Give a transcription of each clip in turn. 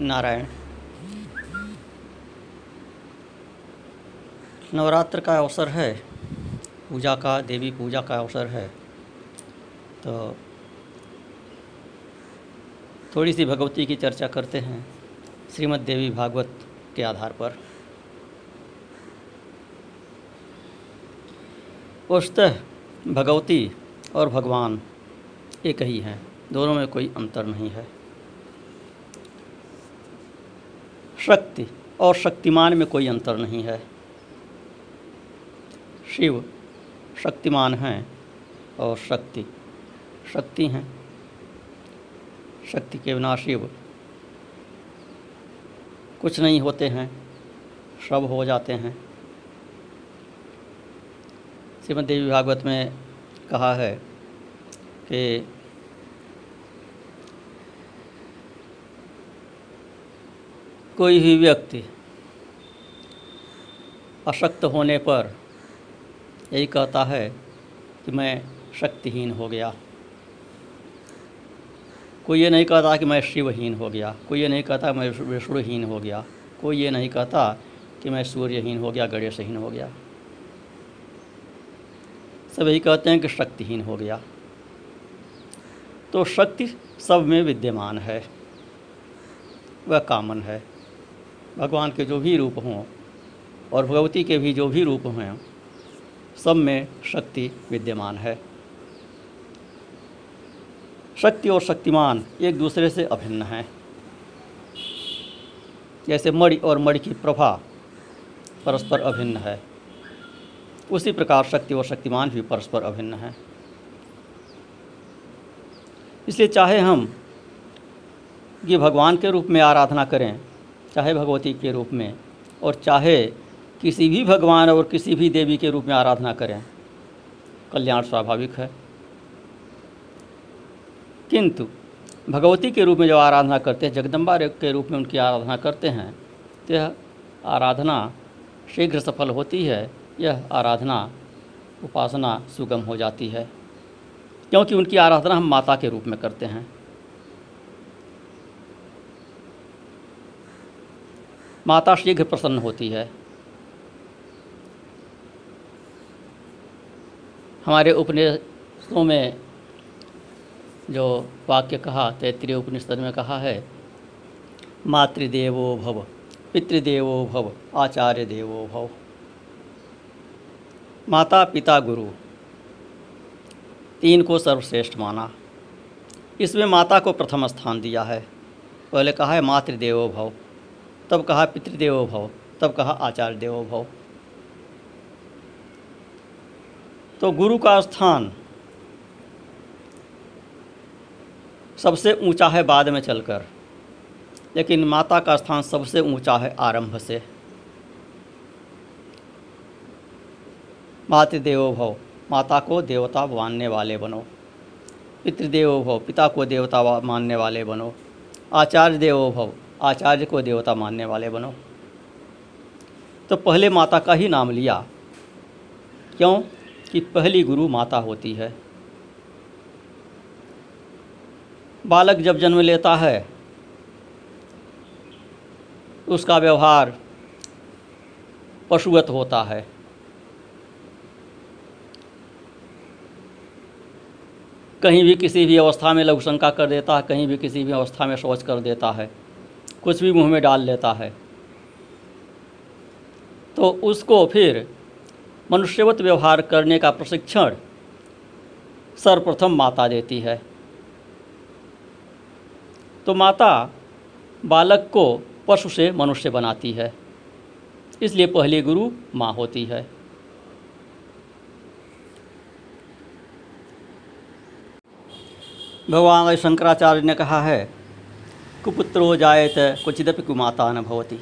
नारायण। नवरात्र का अवसर है, पूजा का, देवी पूजा का अवसर है। तो थोड़ी सी भगवती की चर्चा करते हैं, श्रीमद् देवी भागवत के आधार पर। वस्तः भगवती और भगवान एक ही हैं, दोनों में कोई अंतर नहीं है। शक्ति और शक्तिमान में कोई अंतर नहीं है। शिव शक्तिमान हैं और शक्ति शक्ति हैं। शक्ति के बिना शिव कुछ नहीं होते हैं, सब हो जाते हैं। श्रीमद देवी भागवत में कहा है कि कोई भी व्यक्ति अशक्त होने पर यही कहता है कि मैं शक्तिहीन हो गया। कोई ये नहीं कहता कि मैं शिवहीन हो गया। कोई ये नहीं कहता मैं विष्णुहीन हो गया। कोई ये नहीं कहता कि मैं सूर्यहीन हो गया, गणेशहीन हो गया। सब यही कहते हैं कि शक्तिहीन हो गया। तो शक्ति सब में विद्यमान है। वह कामन है। भगवान के जो भी रूप हों और भगवती के भी जो भी रूप हों, सब में शक्ति विद्यमान है। शक्ति और शक्तिमान एक दूसरे से अभिन्न हैं। जैसे मणि और मणि की प्रभा परस्पर अभिन्न है। उसी प्रकार शक्ति और शक्तिमान भी परस्पर अभिन्न हैं। इसलिए चाहे हम ये भगवान के रूप में आराधना करें चाहे भगवती के रूप में और चाहे किसी भी भगवान और किसी भी देवी के रूप में आराधना करें। कल्याण स्वाभाविक है। किंतु भगवती के रूप में जो आराधना करते हैं, जगदम्बा के रूप में उनकी आराधना करते हैं तो यह आराधना शीघ्र सफल होती है, यह आराधना उपासना सुगम हो जाती है। क्योंकि उनकी आराधना हम माता के रूप में करते हैं। माता शीघ्र प्रसन्न होती है। हमारे उपनिषदों में जो वाक्य कहा, तैतृय उपनिषद में कहा है, मातृदेवो भव, पितृदेवो भव आचार्य देवो भव। माता, पिता, गुरु, तीन को सर्वश्रेष्ठ माना। इसमें माता को प्रथम स्थान दिया है। पहले कहा है मातृदेवो भव। तब कहा पितृदेवो भव, तब कहा आचार्य देवो भव। तो गुरु का स्थान सबसे ऊँचा है बाद में चलकर, लेकिन माता का स्थान सबसे ऊँचा है आरंभ से। मातृदेवो भव, माता को देवता मानने वाले बनो। पितृदेवो भव, पिता को देवता मानने वाले बनो। आचार्य देवो भव आचार्य को देवता मानने वाले बनो। तो पहले माता का ही नाम लिया। क्यों? कि पहली गुरु माता होती है। बालक जब जन्म लेता है, उसका व्यवहार पशुवत होता है। कहीं भी किसी भी अवस्था में लघुशंका कर देता है, कहीं भी किसी भी अवस्था में शौच कर देता है। कुछ भी मुँह में डाल लेता है। तो उसको फिर मनुष्यवत व्यवहार करने का प्रशिक्षण सर्वप्रथम माता देती है। तो माता बालक को पशु से मनुष्य बनाती है। इसलिए पहली गुरु माँ होती है। भगवान शंकराचार्य ने कहा है कुपुत्रो जायत क्वचिदपि कुमाता न भवती।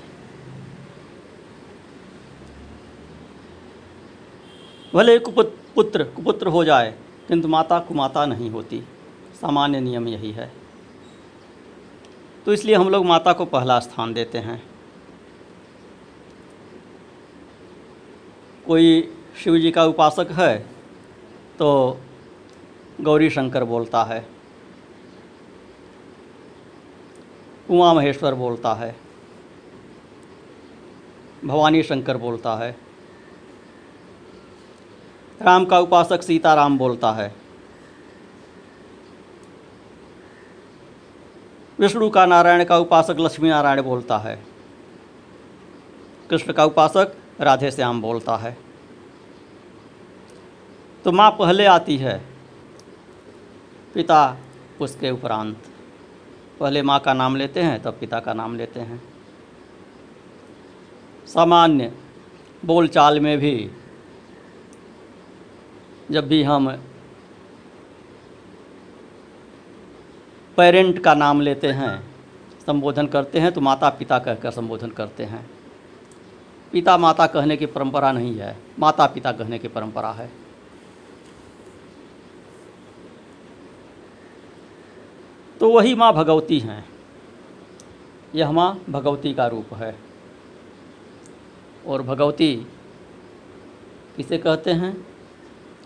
भले कुपुत, पुत्र, कुपुत्र हो जाए, किंतु माता कुमाता नहीं होती। सामान्य नियम यही है। तो इसलिए हम लोग माता को पहला स्थान देते हैं। कोई शिव जी का उपासक है तो गौरी शंकर बोलता है। उमा महेश्वर बोलता है, भवानी शंकर बोलता है, राम का उपासक सीताराम बोलता है, विष्णु का नारायण का उपासक लक्ष्मी नारायण बोलता है, कृष्ण का उपासक राधे श्याम बोलता है। तो माँ पहले आती है, पिता उसके उपरांत। पहले माँ का नाम लेते हैं, तब पिता का नाम लेते हैं। सामान्य बोलचाल में भी जब भी हम पेरेंट का नाम लेते हैं, संबोधन करते हैं तो माता पिता कहकर संबोधन करते हैं। पिता माता कहने की परंपरा नहीं है माता पिता कहने की परंपरा है। तो वही माँ भगवती हैं। यह माँ भगवती का रूप है। और भगवती किसे कहते हैं?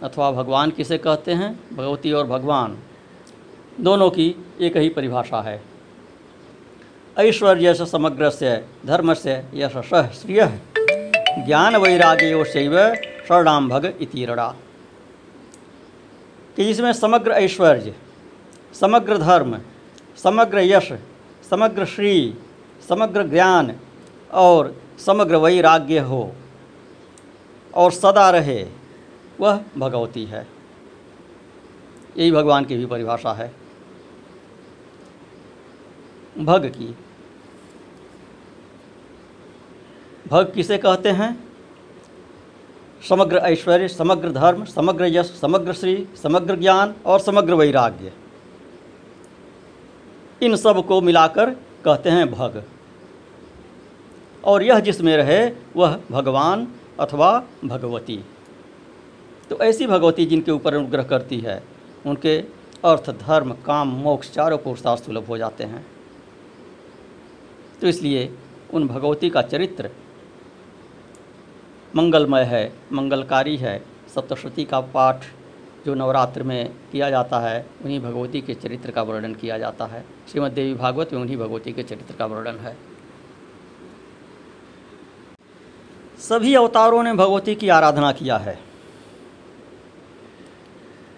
अथवा भगवान किसे कहते हैं? भगवती और भगवान दोनों की एक ही परिभाषा है। ऐश्वर्य से समग्र से धर्म से यश श्रिय ज्ञान वैराग्य शैव शरणाम भग इति रणा कि जिसमें समग्र ऐश्वर्य समग्र धर्म, समग्र यश, समग्र श्री, समग्र ज्ञान और समग्र वैराग्य हो और सदा रहे, वह भगवती है। यही भगवान की भी परिभाषा है। भग की। भग किसे कहते हैं? समग्र ऐश्वर्य, समग्र धर्म, समग्र यश, समग्र श्री, समग्र ज्ञान और समग्र वैराग्य। इन सबको मिलाकर कहते हैं भग। और यह जिसमें रहे, वह भगवान अथवा भगवती। तो ऐसी भगवती जिनके ऊपर अनुग्रह करती है, उनके अर्थ, धर्म, काम, मोक्ष चारों पुरुषार्थ सुलभ हो जाते हैं। तो इसलिए उन भगवती का चरित्र मंगलमय है, मंगलकारी है, सप्तशती का पाठ जो नवरात्र में किया जाता है, उन्हीं भगवती के चरित्र का वर्णन किया जाता है। श्रीमद देवी भागवत में उन्हीं भगवती के चरित्र का वर्णन है। सभी अवतारों ने भगवती की आराधना किया है।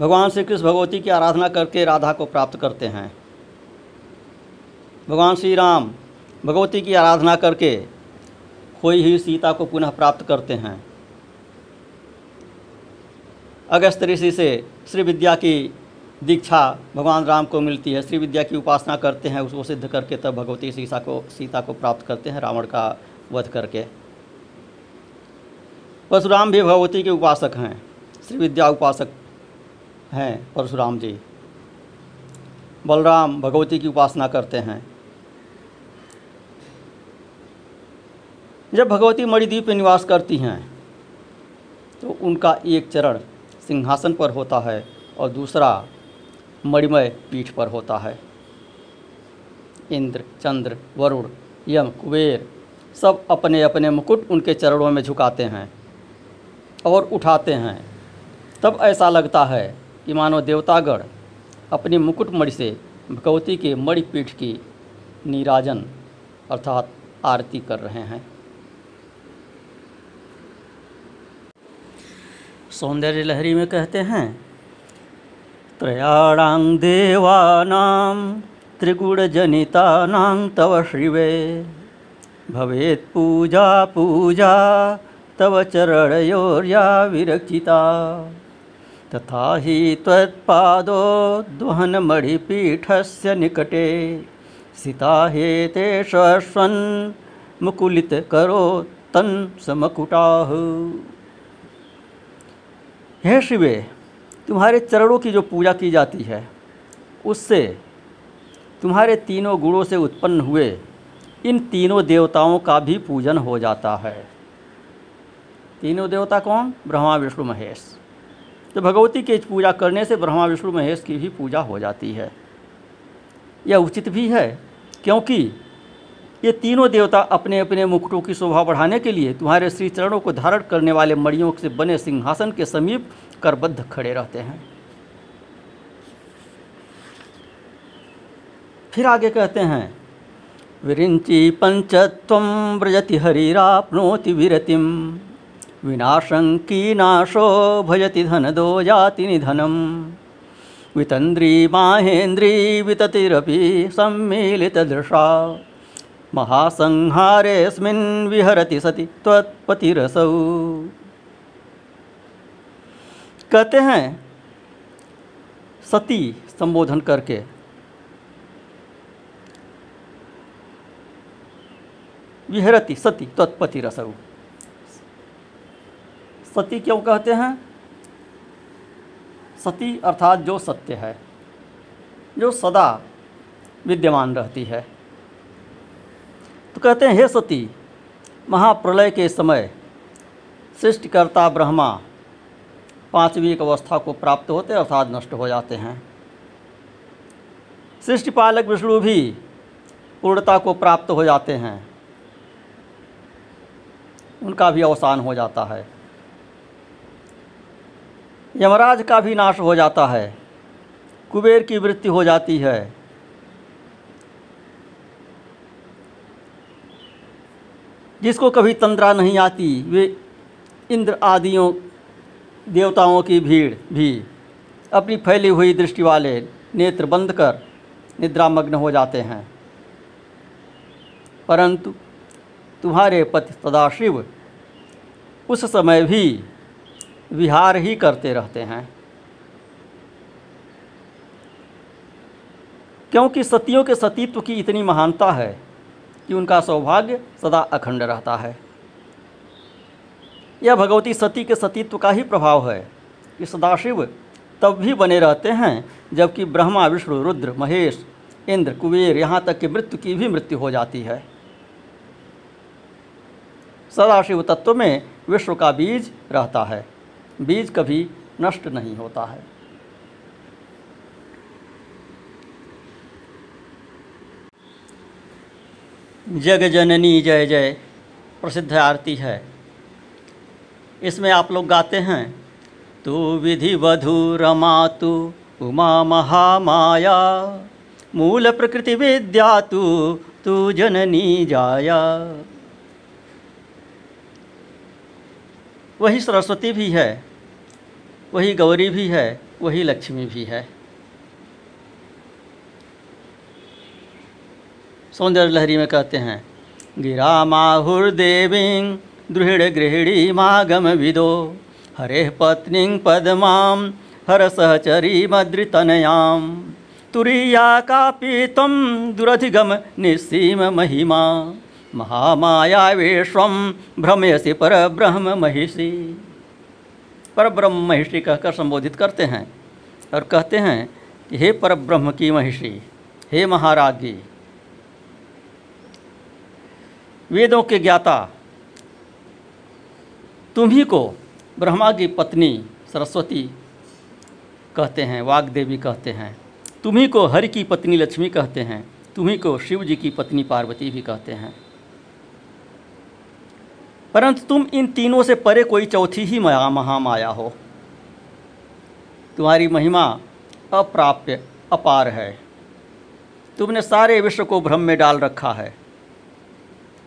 भगवान श्री कृष्ण भगवती की आराधना करके राधा को प्राप्त करते हैं। भगवान श्री राम भगवती की आराधना करके खोई हुई सीता को पुनः प्राप्त करते हैं। अगस्त ऋषि से श्री विद्या की दीक्षा भगवान राम को मिलती है। श्री विद्या की उपासना करते हैं, उसको सिद्ध करके तब भगवती सीता को सीता को प्राप्त करते हैं, रावण का वध करके। परशुराम भी भगवती के उपासक हैं। श्री विद्या उपासक हैं परशुराम जी। बलराम भगवती की उपासना करते हैं। जब भगवती मणिद्वीप निवास करती हैं तो उनका एक चरण सिंहासन पर होता है और दूसरा मणिमय पीठ पर होता है। इंद्र, चंद्र, वरुण, यम, कुबेर सब अपने अपने मुकुट उनके चरणों में झुकाते हैं और उठाते हैं। तब ऐसा लगता है कि मानो देवतागण अपनी मुकुट मणि से भगवती के मणि पीठ की नीराजन अर्थात आरती कर रहे हैं। सौंदर्य लहरी में कहते हैं, त्रयाणां देवानां त्रिगुणजनितानां तव शिवे। भवेत् पूजा पूजा, तव चरणयोर्या विरचिता। तथा हि त्वत्पादोद्वहनमणिपीठस्य निकटे। सीता हेते शश्वन् मुकुलितकरो तन् समकुटाः। हे शिवे, तुम्हारे चरणों की जो पूजा की जाती है, उससे तुम्हारे तीनों गुणों से उत्पन्न हुए इन तीनों देवताओं का भी पूजन हो जाता है। तीनों देवता कौन? ब्रह्मा, विष्णु, महेश। तो भगवती की पूजा करने से ब्रह्मा, विष्णु, महेश की भी पूजा हो जाती है। यह उचित भी है, क्योंकि ये तीनों देवता अपने अपने मुकुटों की शोभा बढ़ाने के लिए तुम्हारे श्री चरणों को धारण करने वाले मणियों से बने सिंहासन के समीप करबद्ध खड़े रहते हैं। फिर आगे कहते हैं विरिञ्चि पञ्चत्वं व्रजति हरिराप्नोति विरतिं विनाशं कीनाशो भजति धनदो जाति निधनं वितन्द्री माहेन्द्री विततिरपि सम्मिलितदृशा महासंहारेऽस्मिन् विहरति सति त्वत्पतिरसौ। कहते हैं, सती संबोधन करके, विहरति सती तत्पति रसऊ सती क्यों कहते हैं? सती अर्थात जो सत्य है, जो सदा विद्यमान रहती है। तो कहते हैं, हे सती, महाप्रलय के समय सृष्टिकर्ता ब्रह्मा पांचवी एक अवस्था को प्राप्त होते अर्थात नष्ट हो जाते हैं। सृष्टिपालक विष्णु भी पूर्णता को प्राप्त हो जाते हैं। उनका भी अवसान हो जाता है। यमराज का भी नाश हो जाता है। कुबेर की वृत्ति हो जाती है। जिसको कभी तंद्रा नहीं आती, वे इंद्र आदियों, देवताओं की भीड़ भी अपनी फैली हुई दृष्टि वाले नेत्र बंद कर निद्रामग्न हो जाते हैं। परंतु तुम्हारे पति सदाशिव उस समय भी विहार ही करते रहते हैं। क्योंकि सतियों के सतीत्व की इतनी महानता है कि उनका सौभाग्य सदा अखंड रहता है। यह भगवती सती के सतीत्व का ही प्रभाव है कि सदाशिव तब भी बने रहते हैं जबकि ब्रह्मा, विष्णु, रुद्र, महेश, इंद्र, कुबेर यहाँ तक कि मृत्यु की भी मृत्यु हो जाती है। सदाशिव तत्व में विश्व का बीज रहता है। बीज कभी नष्ट नहीं होता है। जग जननी जय जय प्रसिद्ध आरती है। इसमें आप लोग गाते हैं, तू विधि वधु रमा, तू उमा महामाया, मूल प्रकृति विद्या, तू तू जननी जाया। वही सरस्वती भी है, वही गौरी भी है, वही लक्ष्मी भी है। सौंदर्य लहरी में कहते हैं, गिरा माहुर्देवी दृढ़ गृहिणी मागम विदो, हरे पत्नी पदमाम हर सहचरी मद्रितनयाम तुरीया कापी तम दुरधिगम निस्सीम महिमा, महामाया विश्वम भ्रमयसी पर ब्रह्म महिषी। पर ब्रह्म महिषी कहकर संबोधित करते हैं और कहते हैं कि हे पर ब्रह्म की महिषी, हे महाराजी वेदों के ज्ञाता। तुम्ही को ब्रह्मा की पत्नी सरस्वती कहते हैं, वाग्देवी कहते हैं। तुम्ही को हरि की पत्नी लक्ष्मी कहते हैं। तुम्ही को शिव जी की पत्नी पार्वती भी कहते हैं। परंतु तुम इन तीनों से परे कोई चौथी ही महा, महामाया हो। तुम्हारी महिमा अप्राप्य, अपार है। तुमने सारे विश्व को भ्रम में डाल रखा है।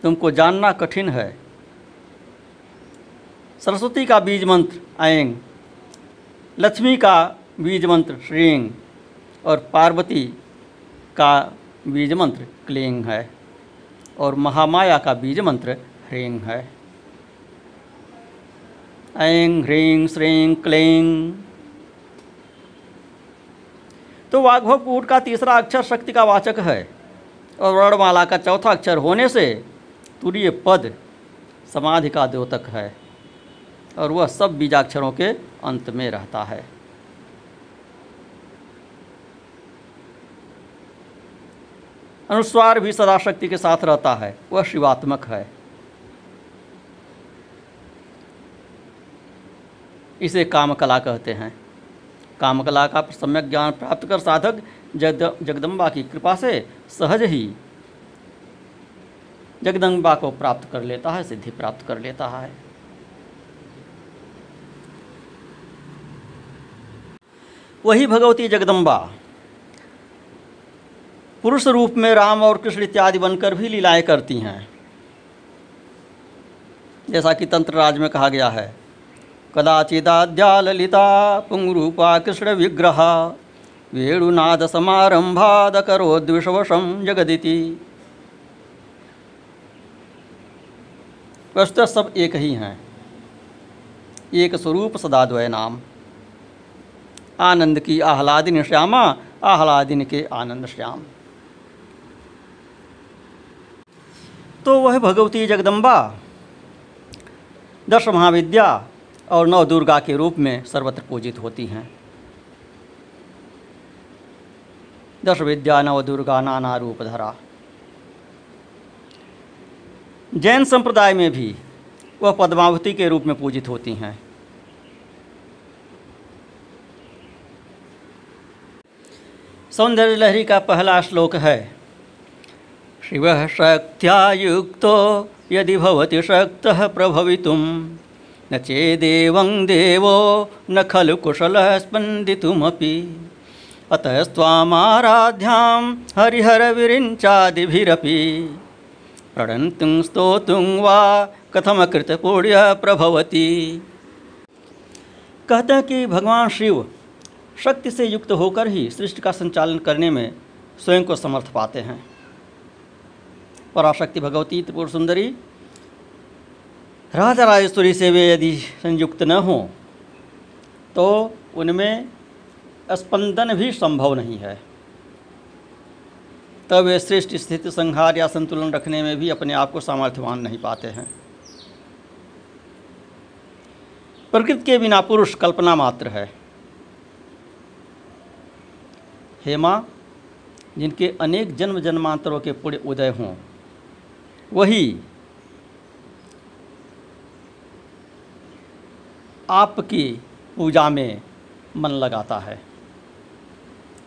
तुमको जानना कठिन है। सरस्वती का बीज मंत्र ऐंग लक्ष्मी का बीज मंत्र श्रींग और पार्वती का बीज मंत्र क्लिंग है, और महामाया का बीज मंत्र ह्रींग है। ऐंग ह्रीं श्रीं क्लीं तो वाघव कूट का तीसरा अक्षर शक्ति का वाचक है, और वर्णमाला का चौथा अक्षर होने से तुरीय पद समाधि का द्योतक है और वह सब बीजाक्षरों के अंत में रहता है। अनुस्वार भी सदाशक्ति के साथ रहता है। वह शिवात्मक है। इसे कामकला कहते हैं। कामकला का सम्यक ज्ञान प्राप्त कर साधक जगदम्बा की कृपा से सहज ही जगदम्बा को प्राप्त कर लेता है, सिद्धि प्राप्त कर लेता है। वही भगवती जगदम्बा, पुरुष रूप में राम और कृष्ण इत्यादि बनकर भी लीलाएँ करती हैं। जैसा कि तंत्र राज में कहा गया है कदाचिदाद्या ललिता पुंगरूपा कृष्ण विग्रह, वेणुनाद समारंभाद करो द्विषवशम जगदिति। वस्तुतः सब एक ही हैं। एक स्वरूप सदाद्वय नाम। आनंद की आह्लादिन श्यामा, आह्लादिन के आनंद श्याम। तो वह भगवती जगदम्बा, दश महाविद्या और नव दुर्गा के रूप में सर्वत्र पूजित होती हैं। दश विद्या नव दुर्गा, नाना रूप धरा। जैन संप्रदाय में भी वह पद्मावती के रूप में पूजित होती हैं। सौंदर्य लहरी का पहला श्लोक है, शिव शक्त्या युक्तो यदि भवति शक्तः प्रभवितुं, न चेदेवं देवो न खलु कुशलः स्पन्दितुमपि। अतस्त्वामाराध्यां हरिहरविरिञ्चादिभिरपि। प्रणन्तुं स्तोतुं वा कथमकृतपुण्यः प्रभवति। कहते हैं कि भगवान शिव शक्ति से युक्त होकर ही सृष्टि का संचालन करने में स्वयं को समर्थ पाते हैं। पराशक्ति भगवती त्रिपुर सुंदरी, राजा राजेश्वरी से वे यदि संयुक्त न हों तो उनमें स्पंदन भी संभव नहीं है। तब वे श्रेष्ठ स्थिति संहार या संतुलन रखने में भी अपने आप को सामर्थ्यवान नहीं पाते हैं। प्रकृति के बिना पुरुष कल्पना मात्र है। हेमा, जिनके अनेक जन्म जन्मांतरों के पुण्य उदय हों, वही आपकी पूजा में मन लगाता है।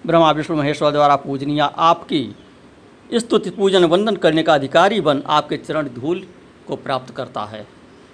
ब्रह्मा, विष्णु, महेश्वर द्वारा पूजनीय आपकी स्तुति पूजन वंदन करने का अधिकारी बन आपके चरण धूल को प्राप्त करता है।